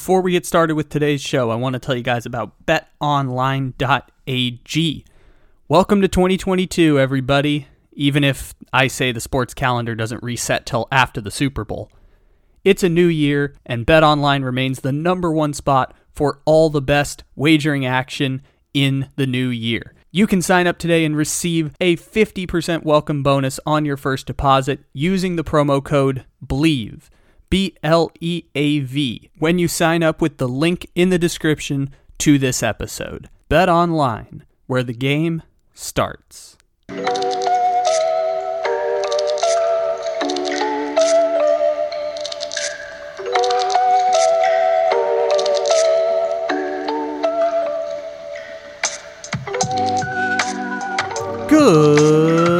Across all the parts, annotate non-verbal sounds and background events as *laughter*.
Before we get started with today's show, I want to tell you guys about betonline.ag. Welcome to 2022, everybody. Even if I say the sports calendar doesn't reset till after the Super Bowl. It's a new year, and BetOnline remains the number one spot for all the best wagering action in the new year. You can sign up today and receive a 50% welcome bonus on your first deposit using the promo code BLEAV. B L E A V when you sign up with the link in the description to this episode. Bet online, where the game starts. Good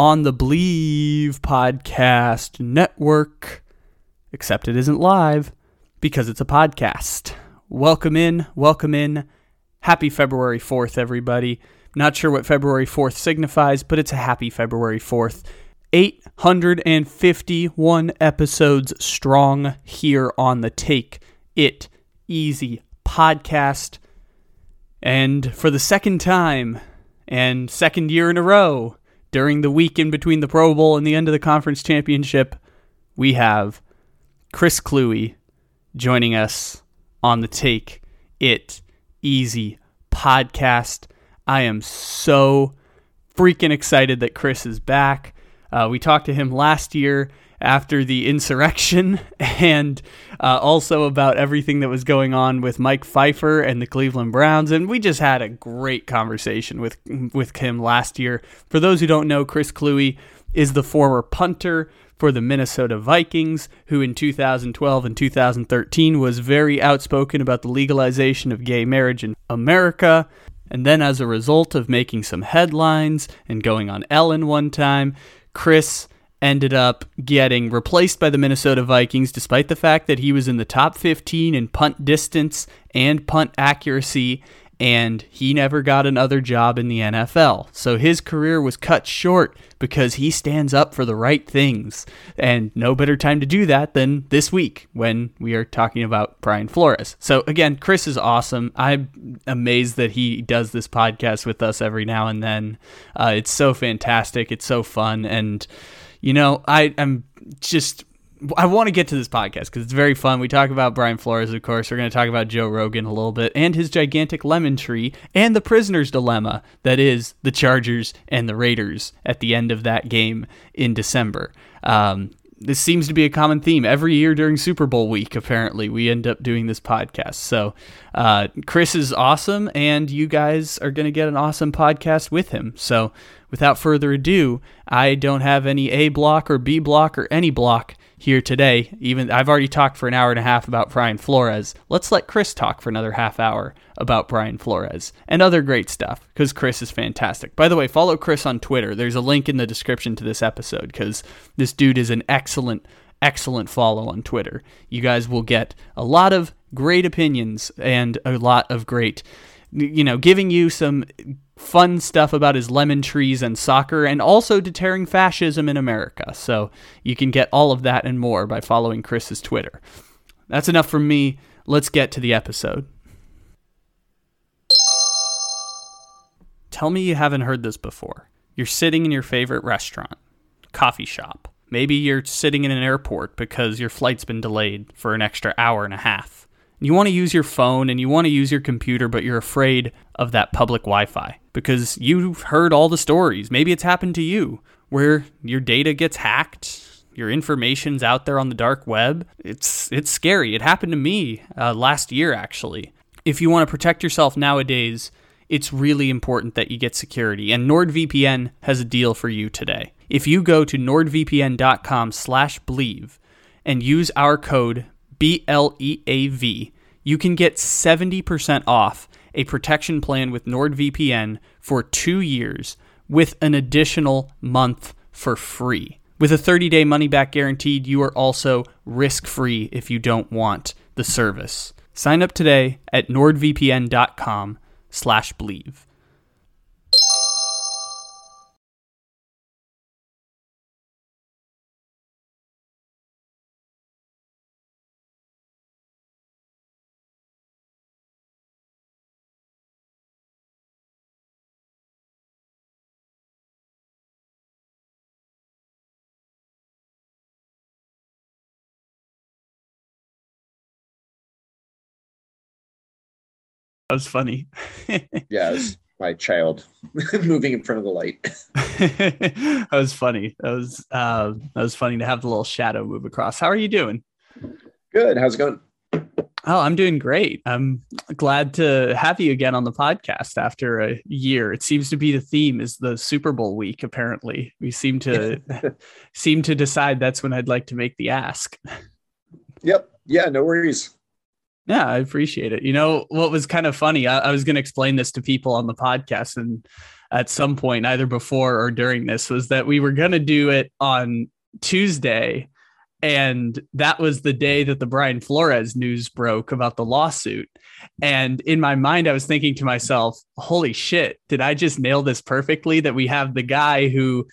on the Bleav Podcast Network. Except it isn't live because it's a podcast. Welcome in, welcome in. Happy February 4th, everybody. Not sure what February 4th signifies, but it's a happy February 4th. 851 episodes strong here on the Take It Easy podcast. And for the second time and second year in a row, during the week in between the Pro Bowl and the end of the conference championship, we have Chris Kluwe joining us on the Take It Easy podcast. I am so freaking excited that Chris is back. Uh, we talked to him last year after the insurrection *laughs* and uh, also about everything that was going on with Mike Pfeiffer and the Cleveland Browns. And we just had a great conversation with, with him last year. For those who don't know, Chris Kluwe is the former punter for the Minnesota Vikings, who in 2012 and 2013 was very outspoken about the legalization of gay marriage in America. And then, as a result of making some headlines and going on Ellen one time, Chris ended up getting replaced by the Minnesota Vikings despite the fact that he was in the top 15 in punt distance and punt accuracy and he never got another job in the NFL. So his career was cut short because he stands up for the right things. And no better time to do that than this week when we are talking about Brian Flores. So again, Chris is awesome. I'm amazed that he does this podcast with us every now and then. Uh, it's so fantastic. It's so fun. And you know, I am just I want to get to this podcast because it's very fun. We talk about Brian Flores, of course. We're going to talk about Joe Rogan a little bit and his gigantic lemon tree and the prisoner's dilemma that is the Chargers and the Raiders at the end of that game in December. Um, this seems to be a common theme every year during Super Bowl week. Apparently, we end up doing this podcast. So, uh, Chris is awesome, and you guys are going to get an awesome podcast with him. So, without further ado, I don't have any A block or B block or any block here today. Even I've already talked for an hour and a half about Brian Flores. Let's let Chris talk for another half hour about Brian Flores and other great stuff because Chris is fantastic. By the way, follow Chris on Twitter. There's a link in the description to this episode because this dude is an excellent, excellent follow on Twitter. You guys will get a lot of great opinions and a lot of great, you know, giving you some fun stuff about his lemon trees and soccer, and also deterring fascism in America. So you can get all of that and more by following Chris's Twitter. That's enough from me. Let's get to the episode. Tell me you haven't heard this before. You're sitting in your favorite restaurant, coffee shop. Maybe you're sitting in an airport because your flight's been delayed for an extra hour and a half. You want to use your phone and you want to use your computer, but you're afraid of that public Wi Fi because you've heard all the stories. Maybe it's happened to you where your data gets hacked. Your information's out there on the dark web. It's it's scary. It happened to me uh, last year, actually. If you want to protect yourself nowadays, it's really important that you get security. And NordVPN has a deal for you today. If you go to nordvpn.com/bleav and use our code BLEAV, you can get 70% off a protection plan with NordVPN for two years with an additional month for free. With a 30-day money-back guaranteed, you are also risk-free if you don't want the service. Sign up today at nordvpn.com slash bleav. That was funny. *laughs* yeah, it was my child *laughs* moving in front of the light. *laughs* that was funny. That was uh, that was funny to have the little shadow move across. How are you doing? Good. How's it going? Oh, I'm doing great. I'm glad to have you again on the podcast after a year. It seems to be the theme is the Super Bowl week. Apparently, we seem to seem to decide that's when I'd like to make the ask. Yep. Yeah. No worries. Yeah, I appreciate it. You know, what was kind of funny, I, I was going to explain this to people on the podcast, and at some point, either before or during this, was that we were going to do it on Tuesday. And that was the day that the Brian Flores news broke about the lawsuit. And in my mind, I was thinking to myself, holy shit, did I just nail this perfectly? That we have the guy who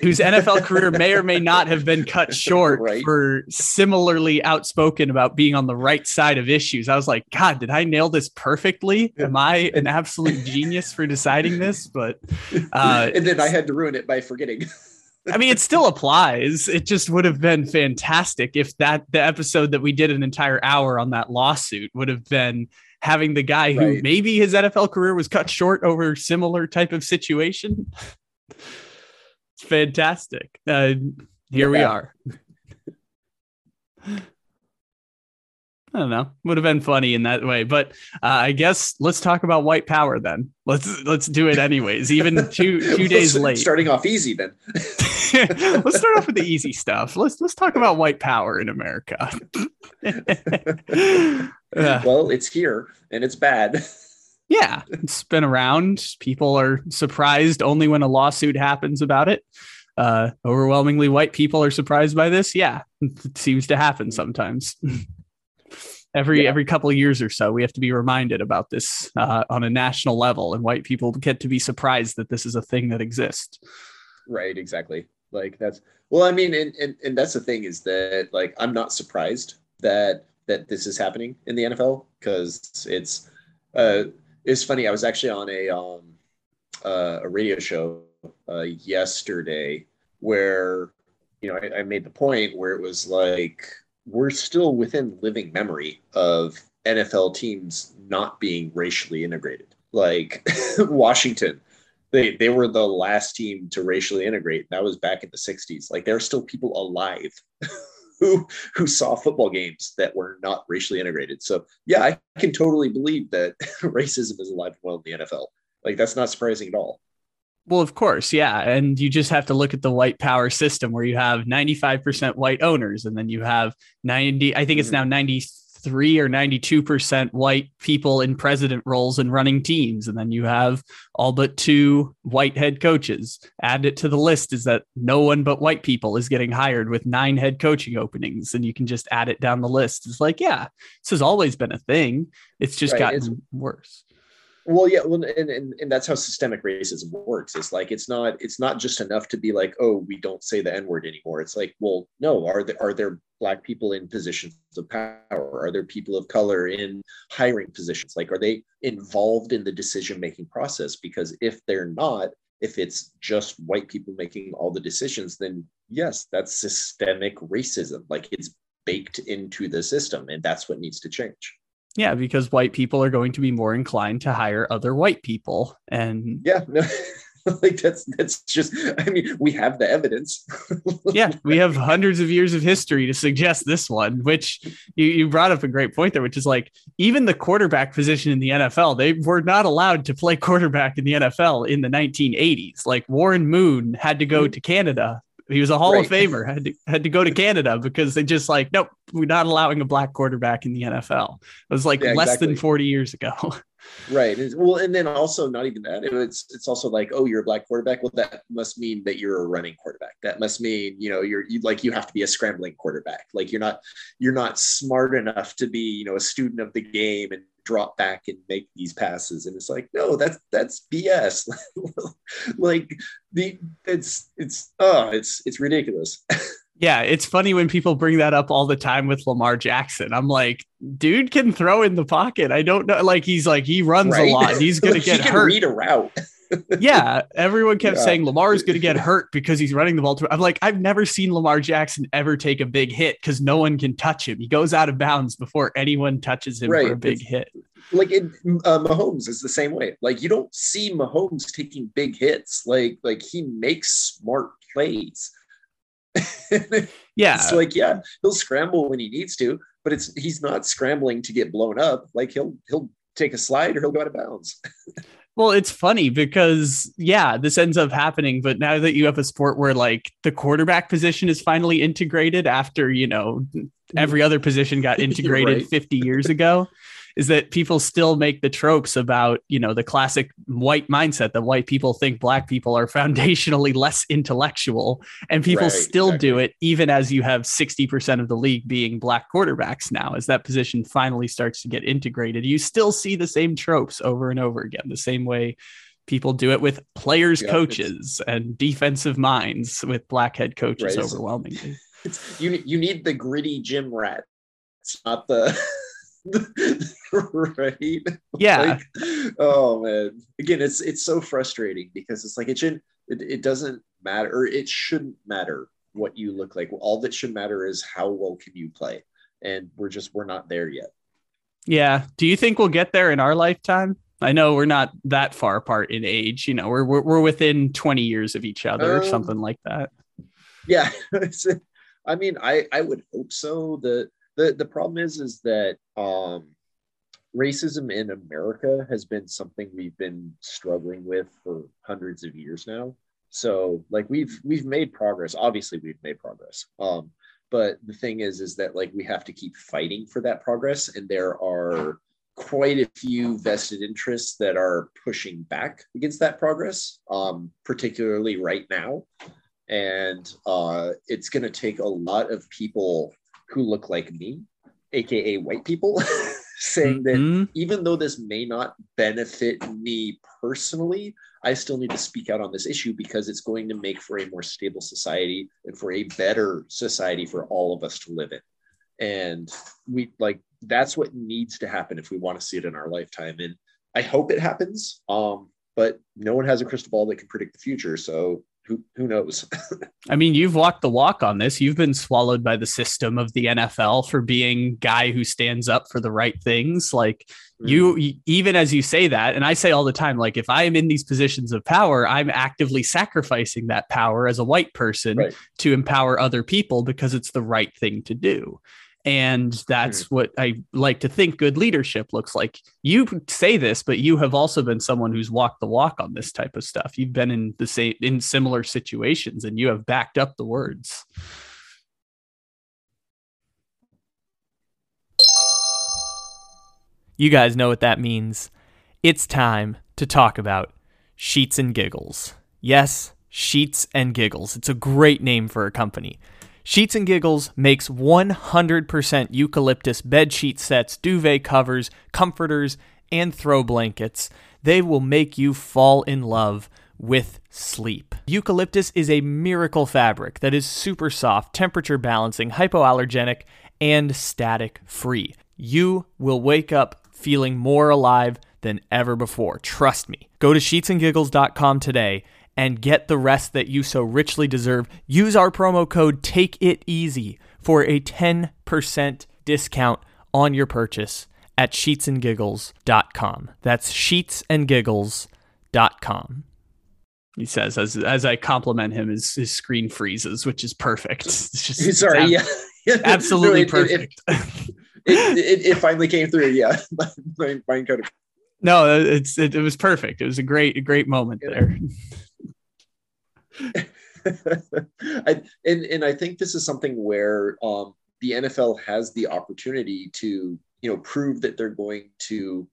whose NFL career may or may not have been cut short right. for similarly outspoken about being on the right side of issues. I was like, God, did I nail this perfectly? Am I an absolute genius for deciding this? But *laughs* uh, and then I had to ruin it by forgetting. I mean, it still applies. It just would have been fantastic if that the episode that we did an entire hour on that lawsuit would have been having the guy who right. maybe his NFL career was cut short over similar type of situation. It's fantastic. Uh, here yeah. we are. I don't know. Would have been funny in that way, but uh, I guess let's talk about white power then. Let's let's do it anyways. Even *laughs* two two days late. Starting off easy then. *laughs* let's start off with the easy stuff. Let's let's talk about white power in America. *laughs* well, it's here and it's bad. Yeah, it's been around. People are surprised only when a lawsuit happens about it. Uh, overwhelmingly white people are surprised by this. Yeah, it seems to happen sometimes. *laughs* every yeah. every couple of years or so, we have to be reminded about this uh, on a national level, and white people get to be surprised that this is a thing that exists. Right. Exactly. Like that's well. I mean, and and, and that's the thing is that like I'm not surprised that that this is happening in the NFL because it's. Uh, it's funny. I was actually on a um, uh, a radio show uh, yesterday where you know I, I made the point where it was like we're still within living memory of NFL teams not being racially integrated. Like *laughs* Washington, they they were the last team to racially integrate. That was back in the 60s. Like there are still people alive *laughs* who who saw football games that were not racially integrated. So yeah, I can totally believe that *laughs* racism is alive and well in the NFL. Like that's not surprising at all. Well, of course, yeah. And you just have to look at the white power system where you have 95% white owners and then you have 90, I think it's mm-hmm. now 90 93 or 92% white people in president roles and running teams. And then you have all but two white head coaches. Add it to the list is that no one but white people is getting hired with nine head coaching openings. And you can just add it down the list. It's like, yeah, this has always been a thing. It's just right. gotten it's, worse. Well, yeah, well, and, and, and that's how systemic racism works. It's like it's not it's not just enough to be like, oh, we don't say the N word anymore. It's like, well, no, are there are there black people in positions of power? Are there people of color in hiring positions? Like, are they involved in the decision making process? Because if they're not, if it's just white people making all the decisions, then yes, that's systemic racism. Like it's baked into the system, and that's what needs to change. Yeah, because white people are going to be more inclined to hire other white people. And yeah, no, *laughs* like that's that's just I mean, we have the evidence. *laughs* yeah, we have hundreds of years of history to suggest this one, which you, you brought up a great point there, which is like even the quarterback position in the NFL, they were not allowed to play quarterback in the NFL in the 1980s. Like Warren Moon had to go mm-hmm. to Canada He was a Hall Right. of Famer. Had to had to go to Canada because they just like, nope, we're not allowing a black quarterback in the NFL. It was like Yeah, less than 40 years ago. *laughs* Right. Well, and then also not even that. It's it's also like, oh, you're a black quarterback. Well, that must mean that you're a running quarterback. That must mean you know you're you like you have to be a scrambling quarterback. Like you're not you're not smart enough to be you know a student of the game and drop back and make these passes. And it's like, no, that's that's BS. *laughs* like the it's it's oh it's it's ridiculous. Yeah, it's funny when people bring that up all the time with Lamar Jackson. I'm like, dude can throw in the pocket. I don't know. Like he's like he runs Right? a lot. He's *laughs* gonna Like, get he can hurt. read a route. Yeah, *laughs* everyone kept Yeah. saying Lamar's gonna get *laughs* hurt because he's running the ball. Too. I'm like, I've never seen Lamar Jackson ever take a big hit because no one can touch him. He goes out of bounds before anyone touches him for a big hit. like in uh, Mahomes is the same way. Like you don't see Mahomes taking big hits. Like like he makes smart plays. *laughs* Yeah, it's like yeah, he'll scramble when he needs to, but it's he's not scrambling to get blown up. Like he'll he'll take a slide or he'll go out of bounds. Well, it's funny because yeah, this ends up happening. But now that you have a sport where like the quarterback position is finally integrated after you know mm. every other position got *laughs* integrated right. 50 years *laughs* ago, is that people still make the tropes about you know the classic white mindset that white people think black people are *laughs* foundationally less intellectual, and people Right, still do it even as you have 60% of the league being black quarterbacks now. As that position finally starts to get integrated, you still see the same tropes over and over again, the same way people do it with players, Yeah, coaches, and defensive minds with black head coaches Right, overwhelmingly. It's, you you need the gritty gym rat. It's not the *laughs* *laughs* right. Yeah. Like, oh man. Again, it's it's so frustrating because it's like it should it, it doesn't matter or it shouldn't matter what you look like. All that should matter is how well can you play. And we're just we're not there yet. Yeah. Do you think we'll get there in our lifetime? I know we're not that far apart in age. You know, we're we're, we're within 20 years of each other or Um, something like that. Yeah. *laughs* I mean, I I would hope so. The the the problem is is that um racism in America has been something we've been struggling with for hundreds of years now. So like we've we've made progress. Obviously we've made progress. Um but the thing is is that like we have to keep fighting for that progress and there are quite a few vested interests that are pushing back against that progress um particularly right now and uh it's going to take a lot of people who look like me aka white people *laughs* saying that Mhm. even though this may not benefit me personally, I still need to speak out on this issue because it's going to make for a more stable society and for a better society for all of us to live in. And we like that's what needs to happen if we want to see it in our lifetime. And I hope it happens. Um, but no one has a crystal ball that can predict the future. So who who knows? *laughs* I mean, you've walked the walk on this. You've been swallowed by the system of the NFL for being guy who stands up for the right things. Like hmm. you, even as you say that, and I say all the time, like if I am in these positions of power, I'm actively sacrificing that power as a white person Right. to empower other people because it's the right thing to do. And that's hmm. what I like to think good leadership looks like. You say this, but you have also been someone who's walked the walk on this type of stuff. You've been in the same in similar situations and you have backed up the words. You guys know what that means. It's time to talk about Sheets and Giggles. Yes, Sheets and Giggles. It's a great name for a company. Sheets and Giggles makes 100% eucalyptus bed sheet sets, duvet covers, comforters, and throw blankets. They will make you fall in love with sleep. Eucalyptus is a miracle fabric that is super soft, temperature balancing, hypoallergenic, and static free. You will wake up feeling more alive than ever before. Trust me. Go to sheetsandgiggles.com today and get the rest that you so richly deserve. Use our promo code Take It Easy for a 10% discount on your purchase at sheetsandgiggles.com. That's sheetsandgiggles.com. He says as as I compliment him, his his screen freezes, which is perfect. *laughs* It's just it's Sorry, ab- yeah. *laughs* absolutely No, it- it- perfect. *laughs* It, it, it finally came through. Yeah, mine, mine kind of no, it's it, it was perfect. It was a great a great moment Yeah. there. *laughs* I, and and I think this is something where um, the NFL has the opportunity to you know prove that they're going to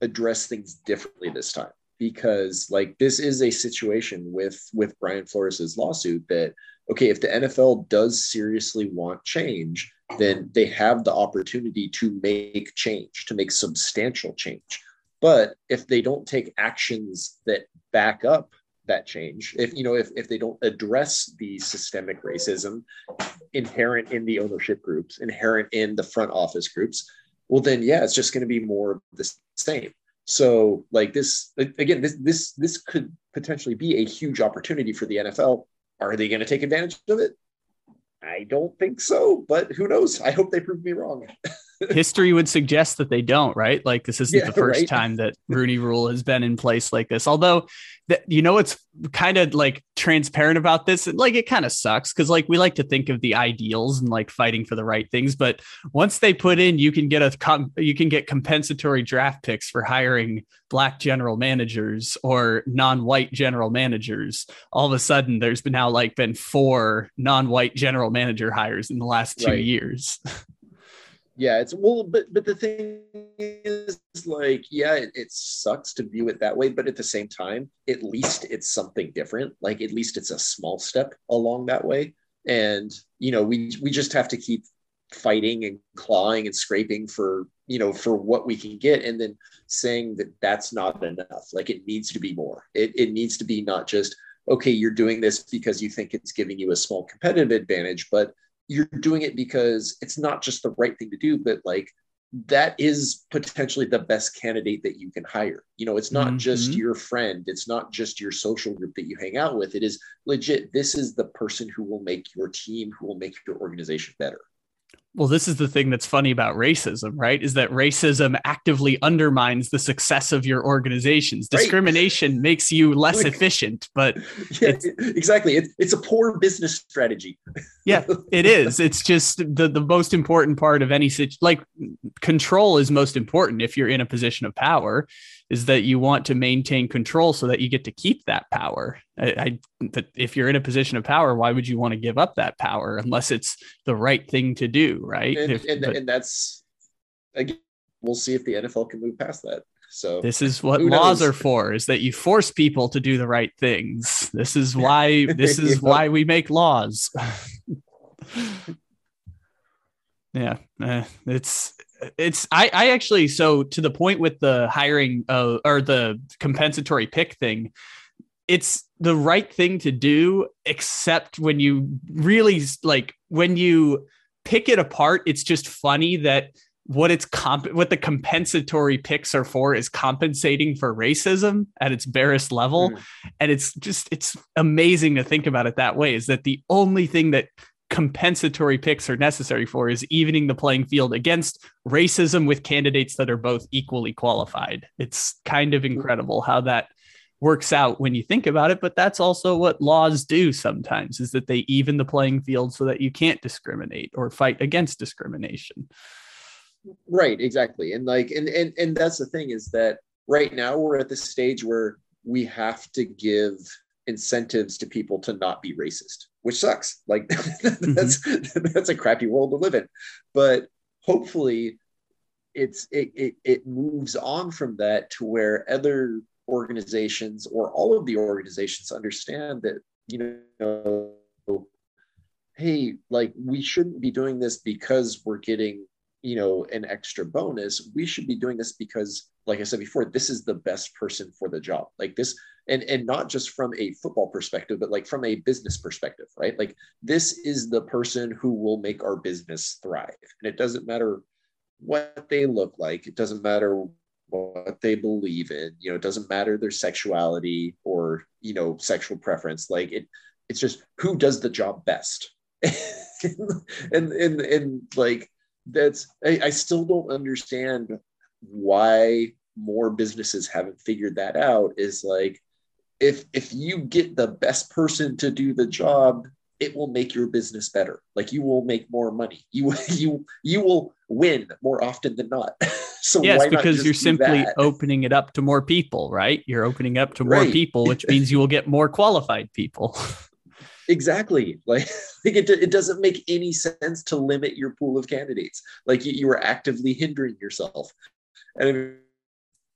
address things differently this time. Because like this is a situation with with Brian Flores's lawsuit that okay if the NFL does seriously want change then they have the opportunity to make change to make substantial change. But if they don't take actions that back up that change if you know if, if they don't address the systemic racism inherent in the ownership groups inherent in the front office groups well then yeah it's just going to be more of the same so like this again this this this could potentially be a huge opportunity for the NFL are they going to take advantage of it I don't think so, but who knows? I hope they prove me wrong. *laughs* history would suggest that they don't, right? Like this isn't yeah, the first right? time that Rooney Rule has been in place like this. Although, that you know, it's kind of like transparent about this. Like it kind of sucks because like we like to think of the ideals and like fighting for the right things, but once they put in, you can get a com- you can get compensatory draft picks for hiring black general managers or non-white general managers. All of a sudden, there's been now like been four non-white general manager hires in the last two right. years. *laughs* yeah it's well but but the thing is like yeah it, it, sucks to view it that way but at the same time at least it's something different. Like at least it's a small step along that way. And you know we we just have to keep fighting and clawing and scraping for you know for what we can get and then saying that that's not enough. Like it needs to be more. It, it needs to be not just okay you're doing this because you think it's giving you a small competitive advantage but you're doing it because it's not just the right thing to do, but like that is potentially the best candidate that you can hire. You know, it's not mm-hmm. just your friend, it's not just your social group that you hang out with. It is legit. This is the person who will make your team, who will make your organization better well, this is the thing that's funny about racism, right? Is that racism actively undermines the success of your organizations. Right. Discrimination makes you less efficient, but *laughs* yeah, exactly. It, it's a poor business strategy. yeah, *laughs* it is. It's just the, the most important part of any situation. Like control is most important if you're in a position of power is that you want to maintain control so that you get to keep that power. I, I if you're in a position of power, why would you want to give up that power unless it's the right thing to do, right? And, if, and, but, and that's again, we'll see if the NFL can move past that. So this is what laws are for: is that you force people to do the right things. This is *laughs* why. This is why we make laws. *laughs* yeah, uh, it's it's I, I actually so to the point with the hiring uh, or the compensatory pick thing it's the right thing to do except when you really like when you pick it apart it's just funny that what it's comp what the compensatory picks are for is compensating for racism at its barest level mm. and it's just it's amazing to think about it that way is that the only thing that compensatory picks are necessary for is evening the playing field against racism with candidates that are both equally qualified. It's kind of incredible how that works out when you think about it, but that's also what laws do sometimes is that they even the playing field so that you can't discriminate or fight against discrimination. Right, exactly. And like and and and that's the thing is that right now we're at the stage where we have to give incentives to people to not be racist, which sucks. Like *laughs* that's mm-hmm. that's a crappy world to live in. But hopefully it's it, it it moves on from that to where other organizations or all of the organizations understand that you know hey like we shouldn't be doing this because we're getting you know an extra bonus we should be doing this because like i said before this is the best person for the job like this and and not just from a football perspective but like from a business perspective right? Like this is the person who will make our business thrive. And it doesn't matter what they look like. It doesn't matter what they believe in. You know it doesn't matter their sexuality or you know sexual preference. Like it it's just who does the job best. *laughs* And and and like that's I, I still don't understand why more businesses haven't figured that out is like if if you get the best person to do the job it will make your business better. Like you will make more money. You *laughs* you you will win more often than not. *laughs* So yes because you're simply that? opening it up to more people right? You're opening up to more people which *laughs* means you will get more qualified people. Exactly. Like, like it, it doesn't make any sense to limit your pool of candidates. Like you, you are actively hindering yourself. And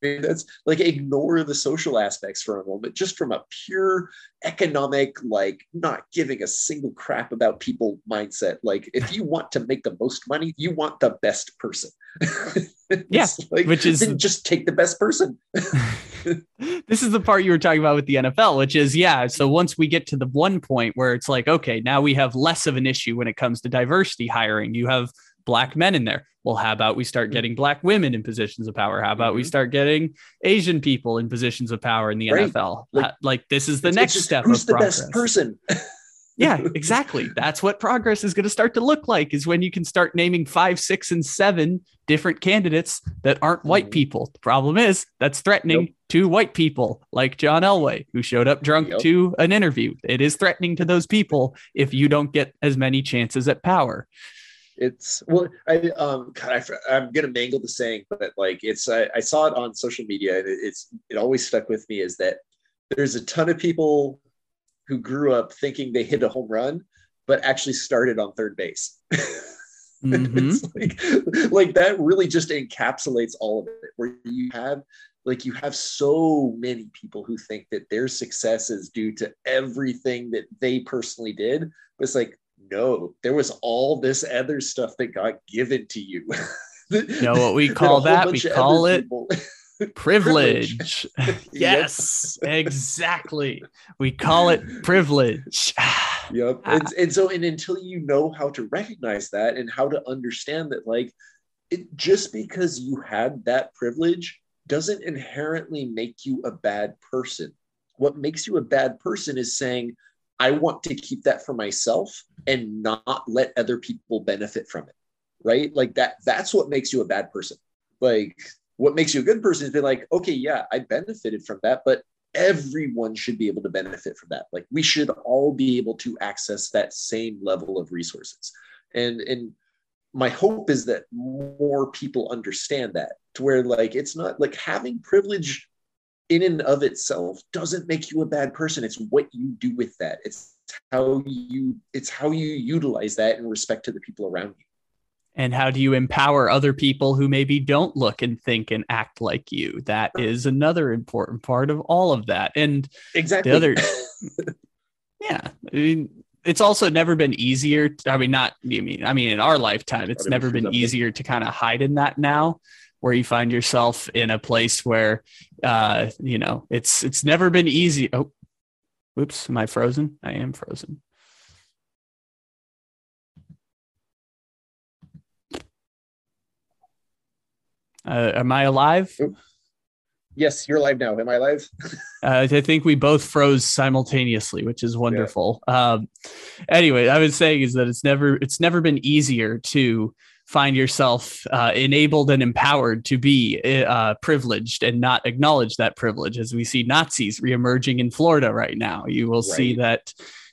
that's like ignore the social aspects for a moment just from a pure economic like not giving a single crap about people mindset like if you want to make the most money you want the best person *laughs* yeah like, which is then just take the best person *laughs* this is the part you were talking about with the NFL, which is yeah. So once we get to the one point where it's like, okay, now we have less of an issue when it comes to diversity hiring. You have black men in there. Well, how about we start mm-hmm. getting black women in positions of power? How about mm-hmm. we start getting Asian people in positions of power in the right. NFL? Like, like, this is the next just, step. Who's the progress. best person? *laughs* yeah, *laughs* exactly. That's what progress is going to start to look like is when you can start naming five, six, and seven different candidates that aren't white mm-hmm. people. The problem is that's threatening yep. to white people like John Elway, who showed up drunk yep. to an interview. It is threatening to those people if you don't get as many chances at power it's well i um God, I, am gonna mangle the saying but like it's I, I saw it on social media and it, it's it always stuck with me is that there's a ton of people who grew up thinking they hit a home run but actually started on third base *laughs* mm-hmm. like, like that really just encapsulates all of it where you have like you have so many people who think that their success is due to everything that they personally did but it's like no, there was all this other stuff that got given to you. *laughs* you know what we call that? We call it *laughs* privilege. *laughs* yes, exactly. We call it privilege. *sighs* yep. Ah. And, and so, and until you know how to recognize that and how to understand that, like, it just because you had that privilege doesn't inherently make you a bad person. What makes you a bad person is saying, I want to keep that for myself and not let other people benefit from it. Right. Like that, that's what makes you a bad person. Like what makes you a good person is be like, okay, yeah, I benefited from that, but everyone should be able to benefit from that. Like we should all be able to access that same level of resources. And, and my hope is that more people understand that to where like it's not like having privilege in and of itself doesn't make you a bad person. It's what you do with that. It's how you it's how you utilize that in respect to the people around you. And how do you empower other people who maybe don't look and think and act like you? That is another important part of all of that. And exactly. the other *laughs* yeah i mean it's also never been easier. I mean not you mean i mean in our lifetime it's never been easier to kind of hide in that now where you find yourself in a place where uh, you know it's it's never been easy. Oh, oops, am I frozen? I am frozen. Uh, am I alive? Yes, you're live now. Am I live? *laughs* uh, I think we both froze simultaneously, which is wonderful. Yeah. Um, anyway, I was saying is that it's never it's never been easier to find yourself uh, enabled and empowered to be uh, privileged and not acknowledge that privilege as we see Nazis reemerging in Florida right now. You will right. see that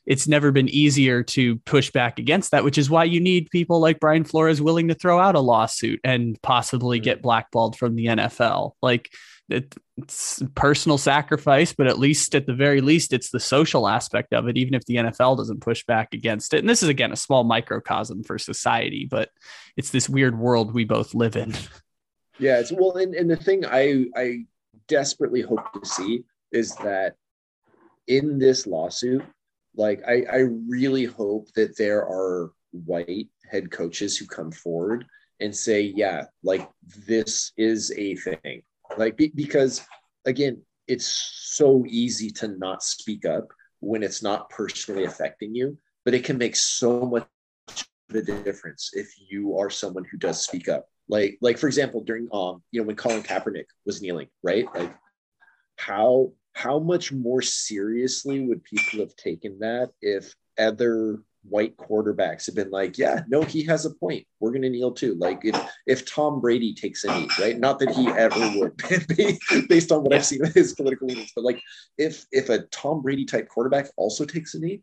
it's never been easier to push back against that, which is why you need people like Brian Flores willing to throw out a lawsuit and possibly mm-hmm. get blackballed from the NFL. Like it's personal sacrifice, but at least at the very least, it's the social aspect of it, even if the NFL doesn't push back against it. And this is again a small microcosm for society, but it's this weird world we both live in. *laughs* Yeah, it's well, and, and the thing I I desperately hope to see is that in this lawsuit, like I, I really hope that there are white head coaches who come forward and say, yeah, like this is a thing. Like be, because again it's so easy to not speak up when it's not personally affecting you but it can make so much of a difference if you are someone who does speak up. Like like for example during um you know when colin kaepernick was kneeling right? Like how how much more seriously would people have taken that if other white quarterbacks have been like, yeah, no, he has a point. We're going to kneel too. Like if if Tom Brady takes a knee, right? Not that he ever would, *laughs* based on what I've seen of his political leanings, but like if if a Tom Brady type quarterback also takes a knee,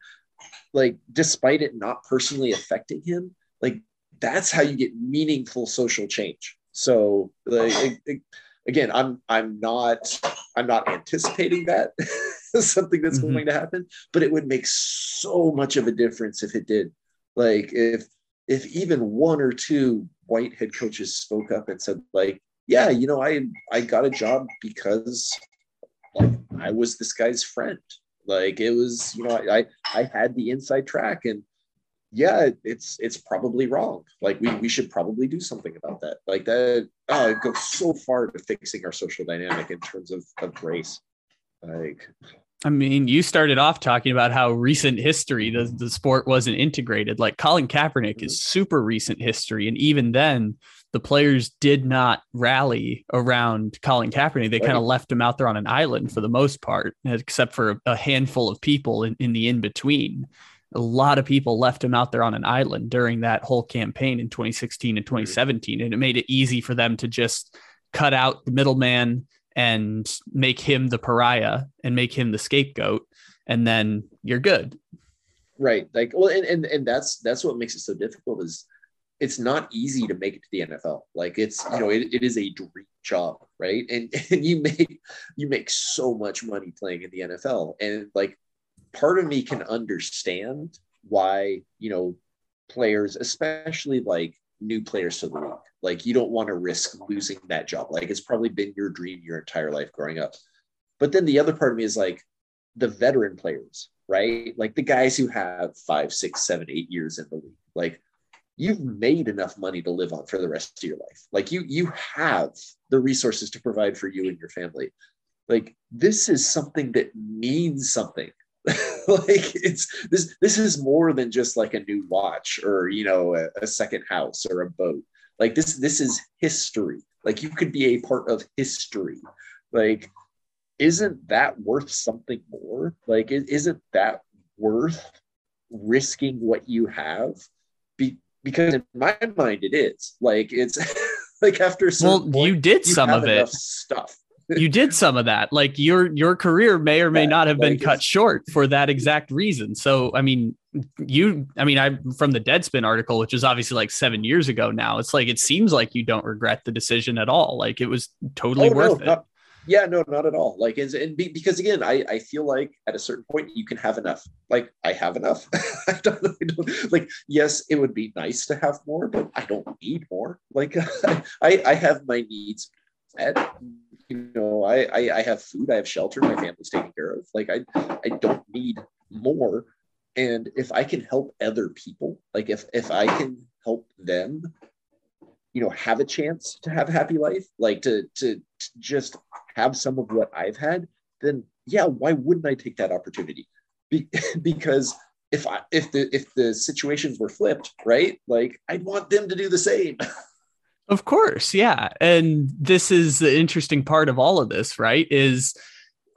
like despite it not personally affecting him, like that's how you get meaningful social change. So like it, it, again, I'm I'm not I'm not anticipating that *laughs* something that's mm-hmm. going to happen, but it would make so much of a difference if it did. Like if if even one or two white head coaches spoke up and said like, yeah, you know, I I got a job because like I was this guy's friend. Like it was, you know, I I had the inside track and yeah, it's it's probably wrong. Like we we should probably do something about that. Like that oh, it goes so far to fixing our social dynamic in terms of, of race. Like I mean, you started off talking about how recent history the, the sport wasn't integrated. Like Colin Kaepernick is mm-hmm. super recent history. And even then, the players did not rally around Colin Kaepernick. They right. kind of left him out there on an island for the most part, except for a handful of people in, in the in between. A lot of people left him out there on an island during that whole campaign in 2016 and 2017. And it made it easy for them to just cut out the middleman and make him the pariah and make him the scapegoat. And then you're good. Right. Like, well, and, and, and that's, that's what makes it so difficult is it's not easy to make it to the NFL. Like it's, you know, it, it is a dream job, right? And *laughs* and you make you make so much money playing in the NFL. And like part of me can understand why, you know, players, especially like new players to the league, like you don't want to risk losing that job. Like it's probably been your dream your entire life growing up. But then the other part of me is like the veteran players, right? Like the guys who have five, six, seven, eight years in the league. Like you've made enough money to live on for the rest of your life. Like you you have the resources to provide for you and your family. Like this is something that means something. *laughs* like it's this this is more than just like a new watch or you know a, a second house or a boat. Like this this is history. Like you could be a part of history. Like isn't that worth something more? Like isn't that worth risking what you have be, because in my mind it is like it's *laughs* like after well point, you did some of it stuff you did some of that like your your career may or may yeah, not have been cut short for that exact reason so i mean you i mean I'm from the deadspin article which is obviously like seven years ago now it's like it seems like you don't regret the decision at all like it was totally oh, worth no, it not, yeah, no, not at all. Like, is and be, because again, I I feel like at a certain point you can have enough. Like, I have enough. *laughs* I, don't, I don't like. Yes, it would be nice to have more, but I don't need more. Like, *laughs* I I have my needs met. You know, I, I I have food. I have shelter. My family's taken care of. Like, I I don't need more. And if I can help other people, like if if I can help them you know have a chance to have a happy life like to, to to just have some of what i've had then yeah why wouldn't i take that opportunity Be- *laughs* because if i if the if the situations were flipped right like i'd want them to do the same *laughs* of course yeah and this is the interesting part of all of this right is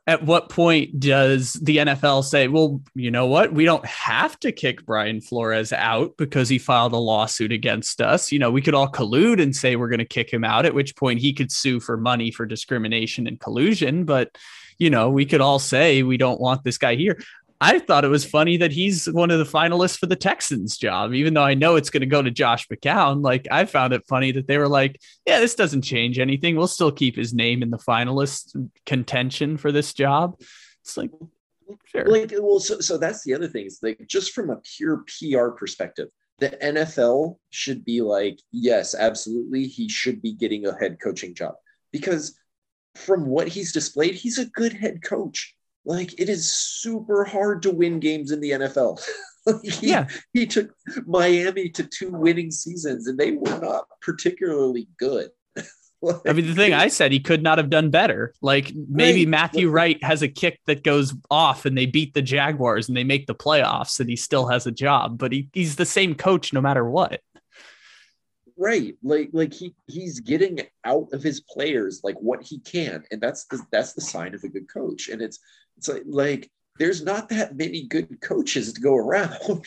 at what point does the NFL say, well, you know what? We don't have to kick Brian Flores out because he filed a lawsuit against us. You know, we could all collude and say we're going to kick him out, at which point he could sue for money for discrimination and collusion. But, you know, we could all say we don't want this guy here. I thought it was funny that he's one of the finalists for the Texans job, even though I know it's going to go to Josh McCown. Like, I found it funny that they were like, yeah, this doesn't change anything. We'll still keep his name in the finalist contention for this job. It's like, sure. Like, well, so, so that's the other thing is like, just from a pure PR perspective, the NFL should be like, yes, absolutely. He should be getting a head coaching job because from what he's displayed, he's a good head coach like it is super hard to win games in the NFL. *laughs* he, yeah, he took Miami to two winning seasons, and they were not particularly good. *laughs* like, I mean, the thing I said, he could not have done better. Like maybe right. Matthew Wright has a kick that goes off, and they beat the Jaguars, and they make the playoffs, and he still has a job. But he, he's the same coach no matter what right like like he he's getting out of his players like what he can and that's the that's the sign of a good coach and it's it's like like there's not that many good coaches to go around. *laughs*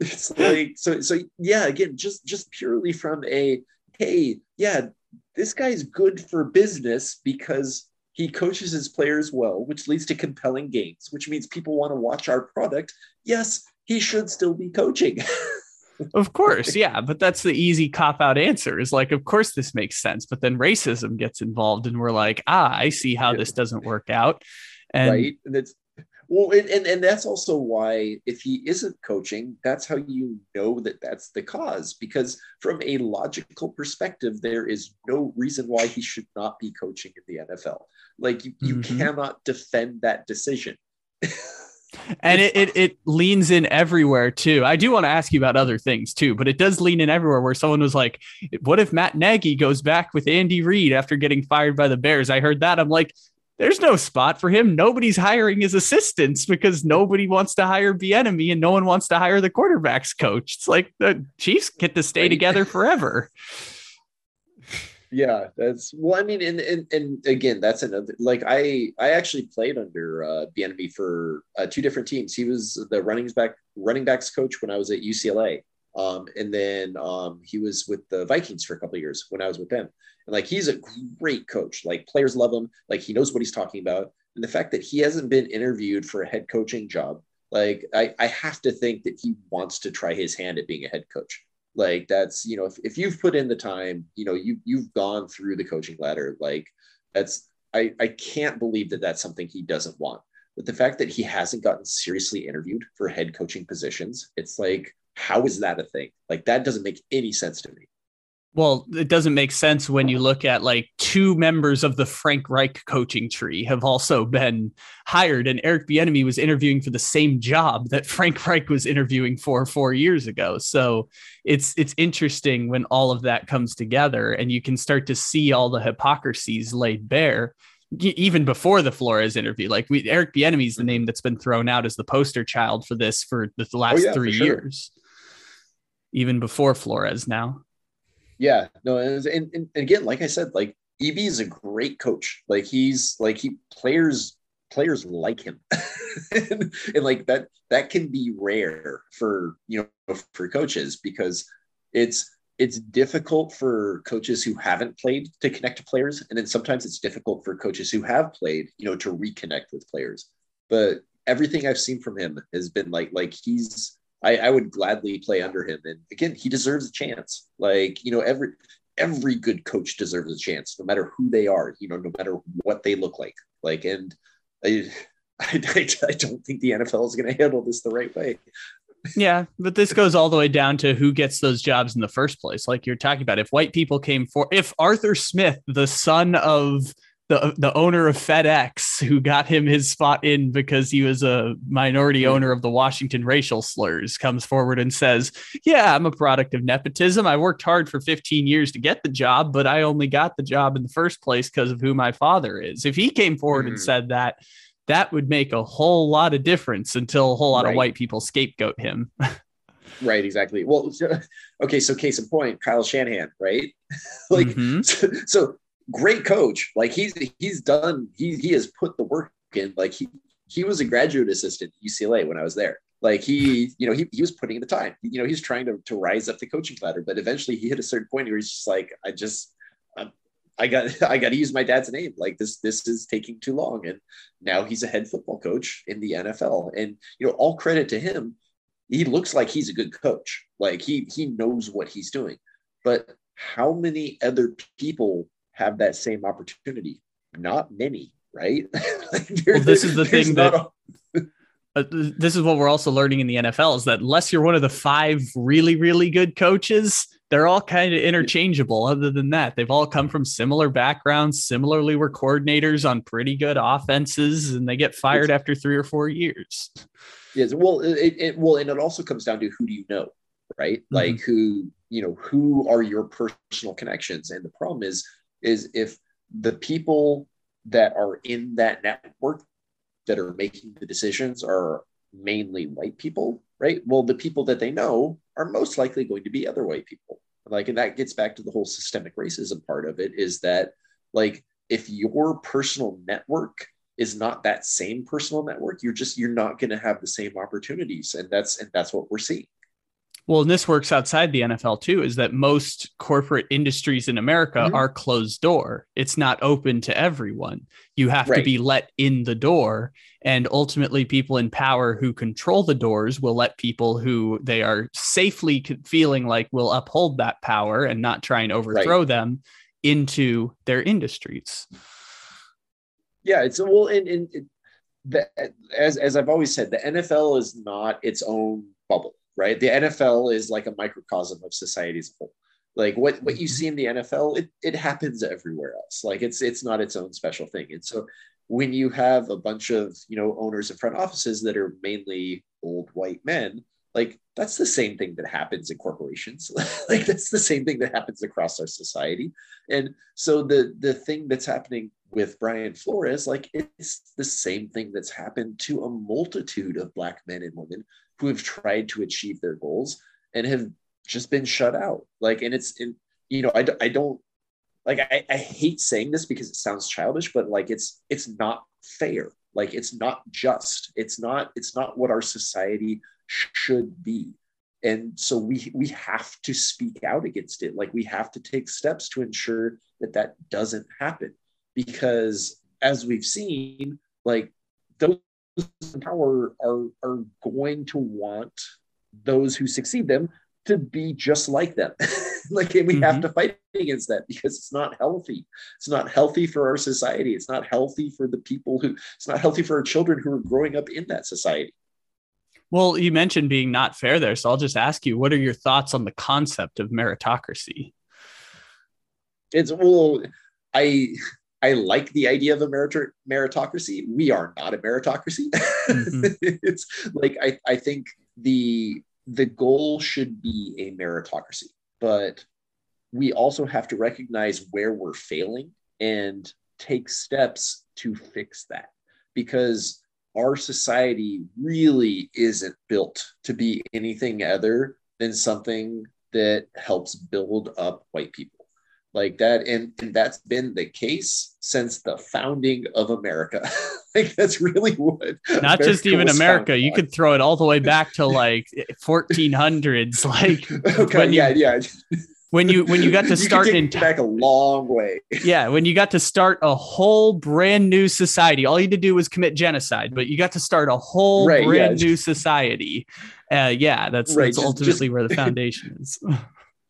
It's, like so so yeah again just just purely from a hey yeah this guy's good for business because he coaches his players well which leads to compelling games which means people want to watch our product. Yes he should still be coaching *laughs* of course, yeah, but that's the easy cop out answer. Is like, of course this makes sense, but then racism gets involved, and we're like, ah, I see how this doesn't work out. And right, and it's well, and, and and that's also why if he isn't coaching, that's how you know that that's the cause. Because from a logical perspective, there is no reason why he should not be coaching in the NFL. Like you, you mm-hmm. cannot defend that decision. *laughs* and it, it, it leans in everywhere too. I do want to ask you about other things too, but it does lean in everywhere. Where someone was like, "What if Matt Nagy goes back with Andy Reid after getting fired by the Bears?" I heard that. I'm like, "There's no spot for him. Nobody's hiring his assistants because nobody wants to hire Bieniemy and no one wants to hire the quarterbacks coach. It's like the Chiefs get to stay together *laughs* forever." Yeah that's well i mean and, and and again that's another like i i actually played under uh Bieniemy for uh, two different teams. He was the running back running backs coach when i was at ucla um and then um he was with the vikings for a couple years when i was with them. And like he's a great coach. Like players love him. Like he knows what he's talking about. And the fact that he hasn't been interviewed for a head coaching job like i i have to think that he wants to try his hand at being a head coach like that's you know if, if you've put in the time you know you you've gone through the coaching ladder like that's i i can't believe that that's something he doesn't want. But the fact that he hasn't gotten seriously interviewed for head coaching positions it's like how is that a thing? Like that doesn't make any sense to me well, it doesn't make sense when you look at like two members of the Frank Reich coaching tree have also been hired, and Eric Bieniemy was interviewing for the same job that Frank Reich was interviewing for four years ago. So it's it's interesting when all of that comes together, and you can start to see all the hypocrisies laid bare even before the Flores interview. Like we, Eric Bieniemy is the name that's been thrown out as the poster child for this for the last oh, yeah, three sure. years, even before Flores now. Yeah, no, and, and, and again, like I said, like EB is a great coach. Like he's like he players players like him, *laughs* and, and like that that can be rare for you know for coaches because it's it's difficult for coaches who haven't played to connect to players. And then sometimes it's difficult for coaches who have played you know to reconnect with players. But everything i've seen from him has been like like he's I, I would gladly play under him. And again, he deserves a chance. Like, you know, every every good coach deserves a chance, no matter who they are, you know, no matter what they look like. Like, and I, *laughs* I, I don't think the NFL is going to handle this the right way. Yeah, but this goes all the way down to who gets those jobs in the first place. Like you're talking about, if white people came for, if Arthur Smith, the son of the the owner of FedEx who got him his spot in because he was a minority hmm. owner of the Washington racial slurs comes forward and says, "Yeah, I'm a product of nepotism. I worked hard for 15 years to get the job, but I only got the job in the first place because of who my father is." If he came forward mm-hmm. and hmm. said that, that would make a whole lot of difference until a whole lot right. of white people scapegoat him. *laughs* right, exactly. Well, okay, so case in point, Kyle Shanahan, right? *laughs* like mm-hmm. so, so great coach. Like he's he's done he he has put the work in. Like he he was a graduate assistant at UCLA when I was there. Like he, you know, he, he was putting in the time. You know, he's trying to, to rise up the coaching ladder, but eventually he hit a certain point where he's just like, I just, I'm, I got, *laughs* I got to use my dad's name. Like this, this is taking too long. And now he's a head football coach in the NFL. And you know, all credit to him. He looks like he's a good coach. Like he, he knows what he's doing. But how many other people have that same opportunity? Not many, right? *laughs* like well, this is the thing that. A- uh, this is what we're also learning in the NFL is that unless you're one of the five really, really good coaches, they're all kind of interchangeable. Other than that, they've all come from similar backgrounds. Similarly, were coordinators on pretty good offenses, and they get fired after three or four years. Yes, well, it, it well, and it also comes down to who do you know, right? Mm-hmm. Like who you know, who are your personal connections? And the problem is is if the people that are in that network that are making the decisions are mainly white people, right? Well, the people that they know are most likely going to be other white people. Like, and that gets back to the whole systemic racism part of it is that, like, if your personal network is not that same personal network, you're just, you're not going to have the same opportunities. And that's, and that's what we're seeing. Well, and this works outside the NFL too, is that most corporate industries in America mm-hmm. are closed door. It's not open to everyone. You have right. to be let in the door. And ultimately, people in power who control the doors will let people who they are safely feeling like will uphold that power and not try and overthrow right. them into their industries. Yeah, it's well, and, and it, the, as as I've always said, the NFL is not its own bubble right? The NFL is like a microcosm of society as a whole. Like what what you mm-hmm. see in the NFL, it it happens everywhere else. Like it's it's not its own special thing. And so when you have a bunch of you know owners and front offices that are mainly old white men, like that's the same thing that happens in corporations. *laughs* like that's the same thing that happens across our society. And so the the thing that's happening with Brian Flores, like it's the same thing that's happened to a multitude of black men and women who have tried to achieve their goals and have just been shut out. Like, and it's, in, you know, I, I don't like, I, I hate saying this because it sounds childish, but like, it's, it's not fair. Like, it's not just, it's not, it's not what our society should be. And so we, we have to speak out against it. Like we have to take steps to ensure that that doesn't happen because as we've seen, like those power are are going to want those who succeed them to be just like them. *laughs* like we mm-hmm. have to fight against that because it's not healthy. It's not healthy for our society. It's not healthy for the people who it's not healthy for our children who are growing up in that society. Well, you mentioned being not fair there, so I'll just ask you, what are your thoughts on the concept of meritocracy? It's well, I I like the idea of a merit- meritocracy. We are not a meritocracy. Mm-hmm. *laughs* it's like I, I think the the goal should be a meritocracy, but we also have to recognize where we're failing and take steps to fix that because our society really isn't built to be anything other than something that helps build up white people like that. And, and that's been the case since the founding of america. *laughs* Like that's really what not america just even america you could throw it all the way back to like *laughs* 1400s *laughs* like okay yeah you, yeah when you when you got to start in back a long way. Yeah when you got to start a whole brand new society all you had to do was commit genocide but you got to start a whole right, brand yeah. new society. Uh, yeah that's right, that's just, ultimately just, where the foundation is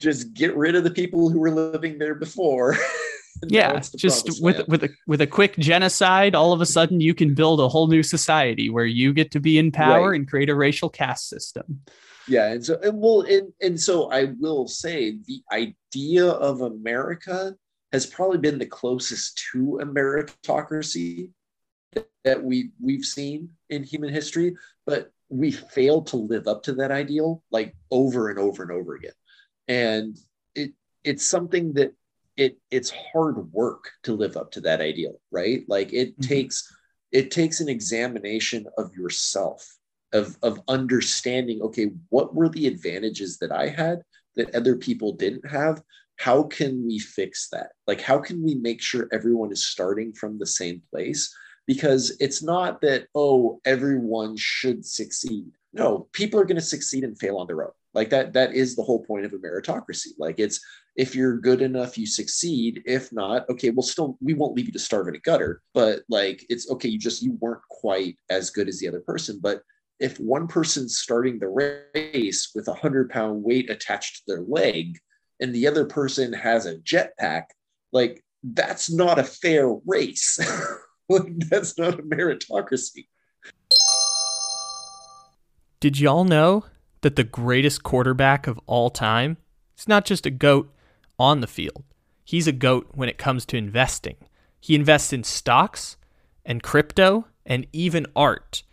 just get rid of the people who were living there before. *laughs* yeah, just with land. with a with a quick genocide, all of a sudden you can build a whole new society where you get to be in power right. and create a racial caste system. Yeah, and so and well, and and so I will say the idea of America has probably been the closest to a meritocracy that we we've seen in human history, but we fail to live up to that ideal like over and over and over again and it it's something that it it's hard work to live up to that ideal right? Like it mm-hmm. takes it takes an examination of yourself of of understanding okay what were the advantages that i had that other people didn't have? How can we fix that? Like how can we make sure everyone is starting from the same place? Because it's not that oh everyone should succeed. No people are going to succeed and fail on their own like that that is the whole point of a meritocracy. Like it's if you're good enough you succeed. If not okay we'll still we won't leave you to starve in a gutter. But like it's okay you just you weren't quite as good as the other person. But if one person's starting the race with a hundred pound weight attached to their leg and the other person has a jetpack like that's not a fair race. *laughs* Like that's not a meritocracy. Did y'all know that the greatest quarterback of all time is not just a GOAT on the field, he's a GOAT when it comes to investing. He invests in stocks and crypto and even art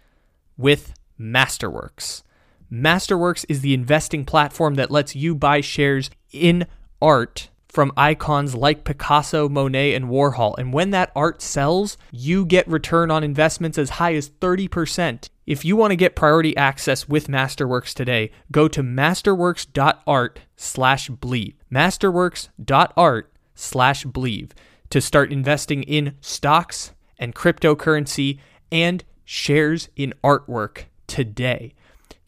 with Masterworks. Masterworks is the investing platform that lets you buy shares in art from icons like Picasso, Monet, and Warhol. And when that art sells, you get return on investments as high as 30%. If you want to get priority access with Masterworks today, go to masterworks.art slash Bleav. Masterworks.art slash Bleav to start investing in stocks and cryptocurrency and shares in artwork today.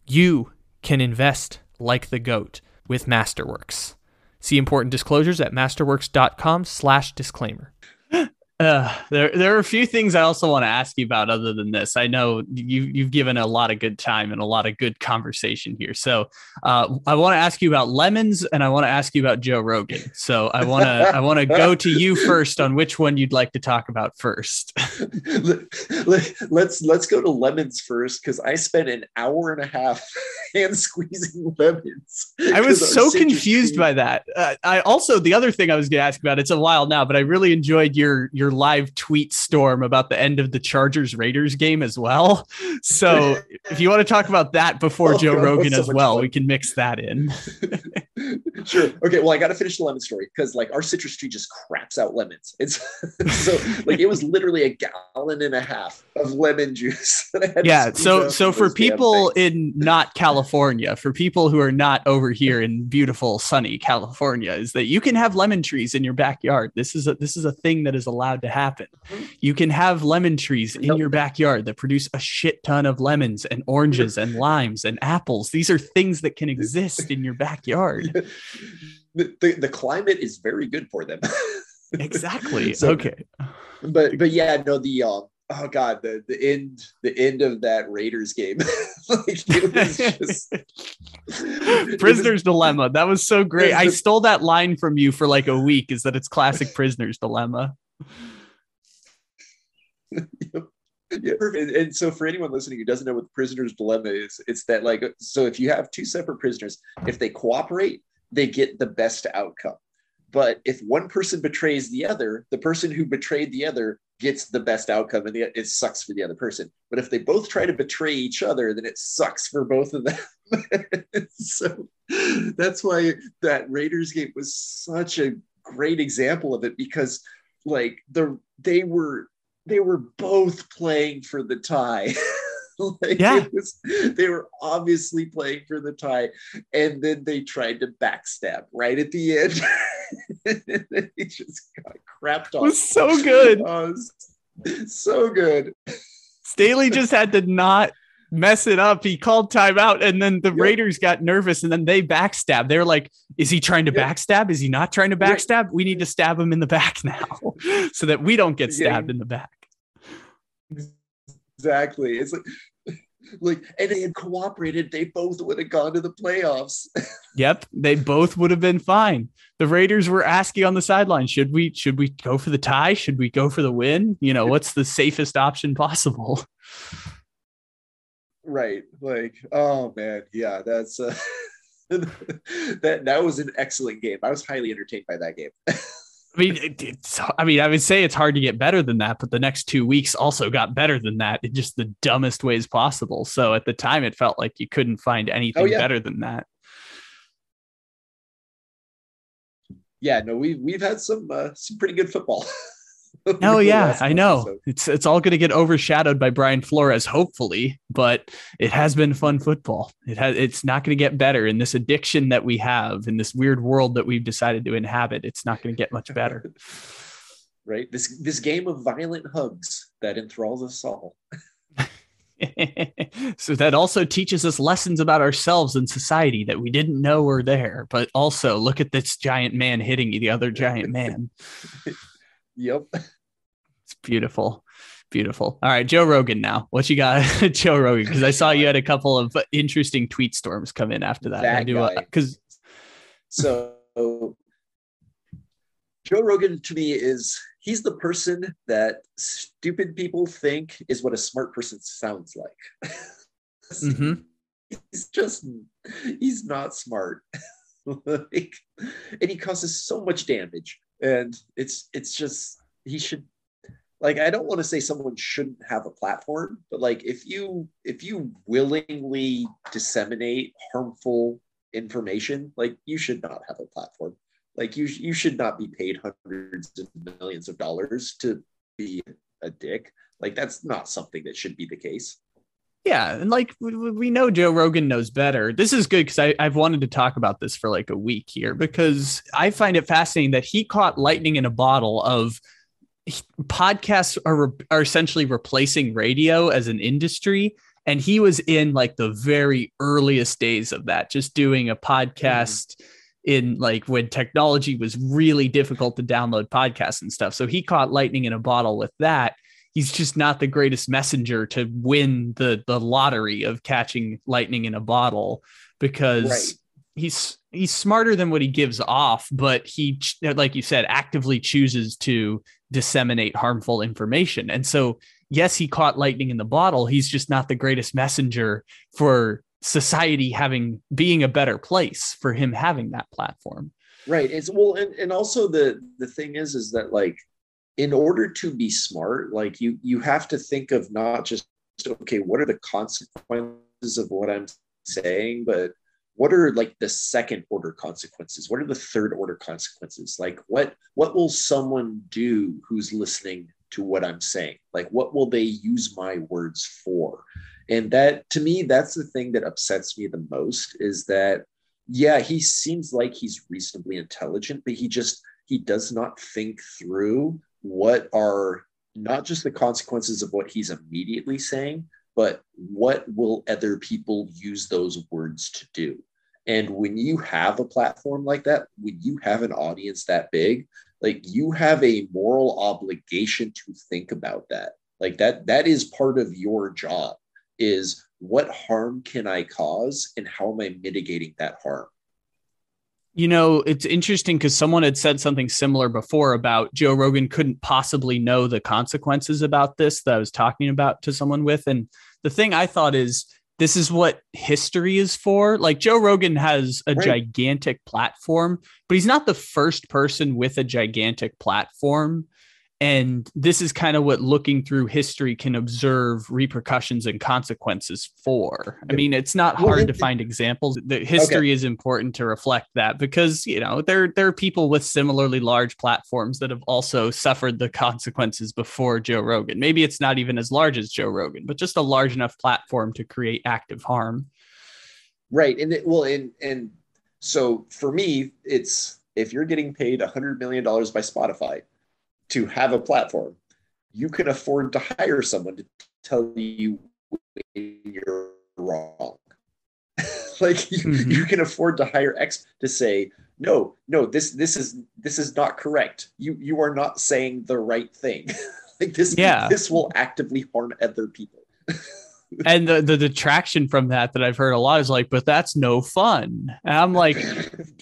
You can invest like the goat with Masterworks. See important disclosures at masterworks.com/disclaimer. Uh, there, there are a few things I also want to ask you about other than this. I know you, you've given a lot of good time and a lot of good conversation here. So, uh, I want to ask you about lemons and I want to ask you about Joe Rogan. So, I want to, I want to go to you first on which one you'd like to talk about first. *laughs* let's let's go to lemons first because I spent an hour and a half *laughs* hand squeezing lemons. I was so confused by that. Uh, I also the other thing I was going to ask about. It's a while now, but I really enjoyed your your your live tweet storm about the end of the Chargers Raiders game as well. *laughs* So if you want to talk about that before oh, Joe God, Rogan so as well, fun. we can mix that in. *laughs* *laughs* sure. Okay. Well, I got to finish the lemon story because like our citrus tree just craps out lemons. It's so like it was literally a gallon and a half of lemon juice. yeah. So so for people in not California, for people who are not over here in beautiful sunny California, is that you can have lemon trees in your backyard. This is a this is a thing that is allowed allowed to happen. You can have lemon trees in your backyard that produce a shit ton of lemons and oranges and *laughs* limes and apples. These are things that can exist in your backyard. *laughs* The, the, the climate is very good for them. *laughs* exactly. so, okay. But but yeah, no, the uh, oh god, the the end the end of that Raiders game. like it was just Prisoner's Dilemma. That was so great. I stole that line from you for like a week. Is that it's classic Prisoner's Dilemma yep. Yeah, and, and, so for anyone listening who doesn't know what the prisoner's dilemma is, it's that like so if you have two separate prisoners, if they cooperate, they get the best outcome. But if one person betrays the other, the person who betrayed the other gets the best outcome, and the, it sucks for the other person. But if they both try to betray each other, then it sucks for both of them. *laughs* so that's why that Raiders game was such a great example of it because like the they were they were both playing for the tie. *laughs* like yeah. Was, they were obviously playing for the tie. And then they tried to backstab right at the end. *laughs* they just got crapped off. It was so good. *laughs* Oh, was so good. Staley just had to not mess it up. He called timeout, and then the yep. Raiders got nervous, and then they backstab. They're like, "Is he trying to yep. backstab? Is he not trying to backstab? We need to stab him in the back *laughs* now, so that we don't get stabbed yeah. in the back." Exactly. It's like. Like, and they had cooperated, they both would have gone to the playoffs. *laughs* yep, they both would have been fine. The Raiders were asking on the sideline, should we should we go for the tie? Should we go for the win? You know, what's the safest option possible? *laughs* right like oh man yeah that's uh *laughs* that that was an excellent game i was highly entertained by that game *laughs* I mean, it, it's, I mean, I would say it's hard to get better than that, but the next two weeks also got better than that in just the dumbest ways possible. So at the time, it felt like you couldn't find anything oh, yeah. better than that. Yeah, no, we've we've had some uh, some pretty good football. *laughs* *laughs* Oh yeah, I know. It's it's all going to get overshadowed by Brian Flores, hopefully, but it has been fun football. It has. It's not going to get better in this addiction that we have in this weird world that we've decided to inhabit. It's not going to get much better. *laughs* right. This this game of violent hugs that enthralls us all. *laughs* so that also teaches us lessons about ourselves and society that we didn't know were there. But also, look at this giant man hitting the other giant man. Yep. It's beautiful. Beautiful. All right, Joe Rogan now. What you got, *laughs* Joe Rogan? Because I saw you had a couple of interesting tweet storms come in after that. that Because so Joe Rogan to me is he's the person that stupid people think is what a smart person sounds like. mm-hmm. *laughs* He's just he's not smart. *laughs* like, and he causes so much damage and it's it's just he should like i don't want to say someone shouldn't have a platform but like if you if you willingly disseminate harmful information like you should not have a platform. Like you you should not be paid hundreds of millions of dollars to be a dick. Like that's not something that should be the case. Yeah, and like we know Joe Rogan knows better. This is good because I've wanted to talk about this for like a week here because I find it fascinating that he caught lightning in a bottle of podcasts are, are essentially replacing radio as an industry and he was in like the very earliest days of that, just doing a podcast. Mm-hmm in like when technology was really difficult to download podcasts and stuff. So he caught lightning in a bottle with that. He's just not the greatest messenger to win the the lottery of catching lightning in a bottle because right. he's he's smarter than what he gives off, but he like you said actively chooses to disseminate harmful information. And so yes, he caught lightning in the bottle. He's just not the greatest messenger for society having being a better place for him having that platform right it's well and, and also the the thing is is that like in order to be smart like you you have to think of not just okay what are the consequences of what i'm saying but what are like the second order consequences? What are the third order consequences? Like what what will someone do who's listening to what i'm saying? Like what will they use my words for? And that to me that's the thing that upsets me the most is that yeah he seems like he's reasonably intelligent but he just he does not think through what are not just the consequences of what he's immediately saying but what will other people use those words to do and when you have a platform like that when you have an audience that big like you have a moral obligation to think about that like that that is part of your job is what harm can I cause and how am I mitigating that harm? You know, it's interesting because someone had said something similar before about Joe Rogan couldn't possibly know the consequences about this that I was talking about to someone with. And the thing I thought is, this is what history is for. Like Joe Rogan has a right. gigantic platform, but he's not the first person with a gigantic platform and this is kind of what looking through history can observe repercussions and consequences for. I mean it's not hard to find examples. The history okay. is important to reflect that because you know there there are people with similarly large platforms that have also suffered the consequences before joe rogan. Maybe it's not even as large as joe rogan but just a large enough platform to create active harm. Right. And it, well and and so for me it's if you're getting paid a hundred million dollars by spotify to have a platform, you can afford to hire someone to tell you you're wrong. *laughs* like you, mm-hmm. you can afford to hire X to say, no, no, this this is this is not correct. You you are not saying the right thing. *laughs* like this, yeah. this will actively harm other people. *laughs* and the, the detraction from that that I've heard a lot is like, but that's no fun. And I'm like,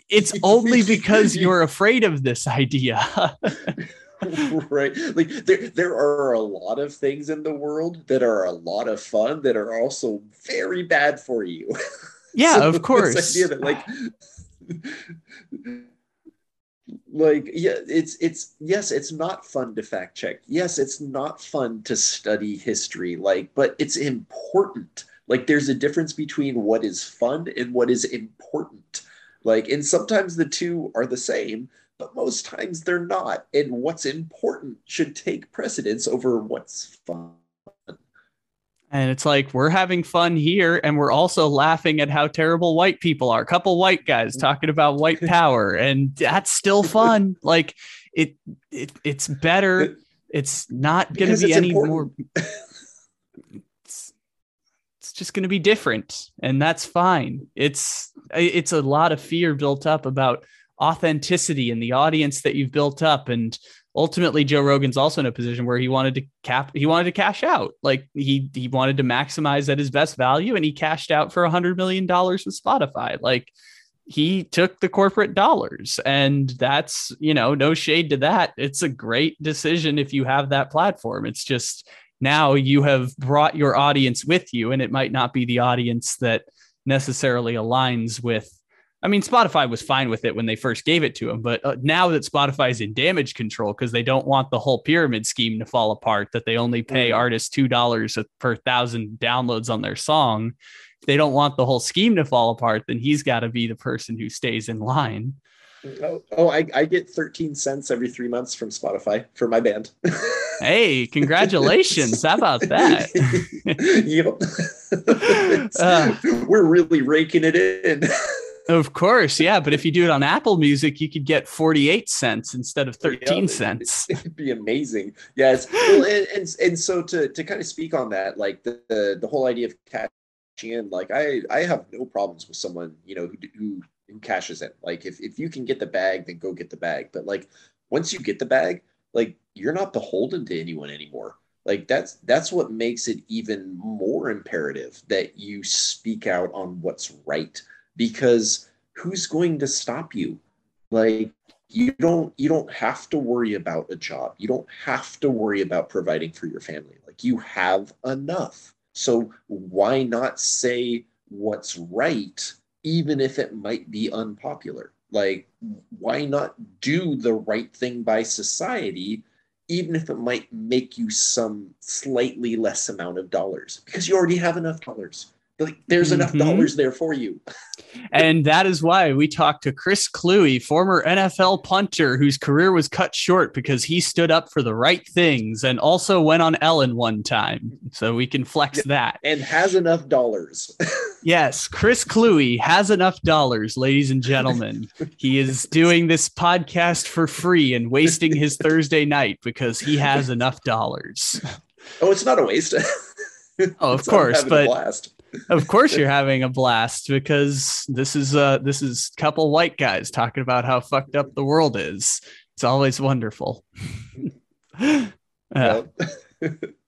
it's only because you're afraid of this idea. *laughs* right. Like there, there are a lot of things in the world that are a lot of fun that are also very bad for you. *laughs* Yeah so of course. idea that like like yeah it's it's yes it's not fun to fact check. Yes it's not fun to study history like but it's important. Like there's a difference between what is fun and what is important. Like and sometimes the two are the same but most times they're not. And what's important should take precedence over what's fun. And it's like we're having fun here, and we're also laughing at how terrible white people are. A couple white guys talking about white *laughs* power, and that's still fun. *laughs* like it, it it's better. It's not going to be any important. more. *laughs* It's, it's just going to be different, and that's fine. It's it's a lot of fear built up about authenticity and the audience that you've built up. And ultimately Joe Rogan's also in a position where he wanted to cap he wanted to cash out. Like he he wanted to maximize at his best value and he cashed out for a hundred million dollars with Spotify. Like he took the corporate dollars and that's you know no shade to that. It's a great decision if you have that platform. It's just now you have brought your audience with you and it might not be the audience that necessarily aligns with I mean, Spotify was fine with it when they first gave it to him, but uh, now that Spotify is in damage control because they don't want the whole pyramid scheme to fall apart, that they only pay mm. artists two dollars per thousand downloads on their song. If they don't want the whole scheme to fall apart, then he's got to be the person who stays in line. Oh, oh I, I get 13 cents every three months from Spotify for my band. *laughs* hey, congratulations. How about that? *laughs* yep. *laughs* Uh, We're really raking it in Of course, yeah. But if you do it on Apple Music, you could get 48 cents instead of 13 yeah, cents. *laughs* It'd be amazing. Yes. Well, and, and, and so to, to kind of speak on that, like the, the, the whole idea of cashing in, like I, I have no problems with someone, you know, who, who, who cashes in. Like if, if you can get the bag, then go get the bag. But like once you get the bag, like you're not beholden to anyone anymore like that's that's what makes it even more imperative that you speak out on what's right because who's going to stop you? Like you don't you don't have to worry about a job. You don't have to worry about providing for your family. Like you have enough. So why not say what's right even if it might be unpopular? Like why not do the right thing by society even if it might make you some slightly less amount of dollars? Because you already have enough dollars like there's enough mm-hmm. dollars there for you. *laughs* and that is why we talked to Chris Kluwe, former NFL punter whose career was cut short because he stood up for the right things and also went on Ellen one time. So we can flex yeah, that. And has enough dollars. *laughs* yes, Chris Kluwe has enough dollars, ladies and gentlemen. he is doing this podcast for free and wasting his Thursday night because he has enough dollars. Oh, it's not a waste. *laughs* oh, of course, but of course you're having a blast because this is uh this is a couple white guys talking about how fucked up the world is. It's always wonderful. *laughs* uh, *laughs*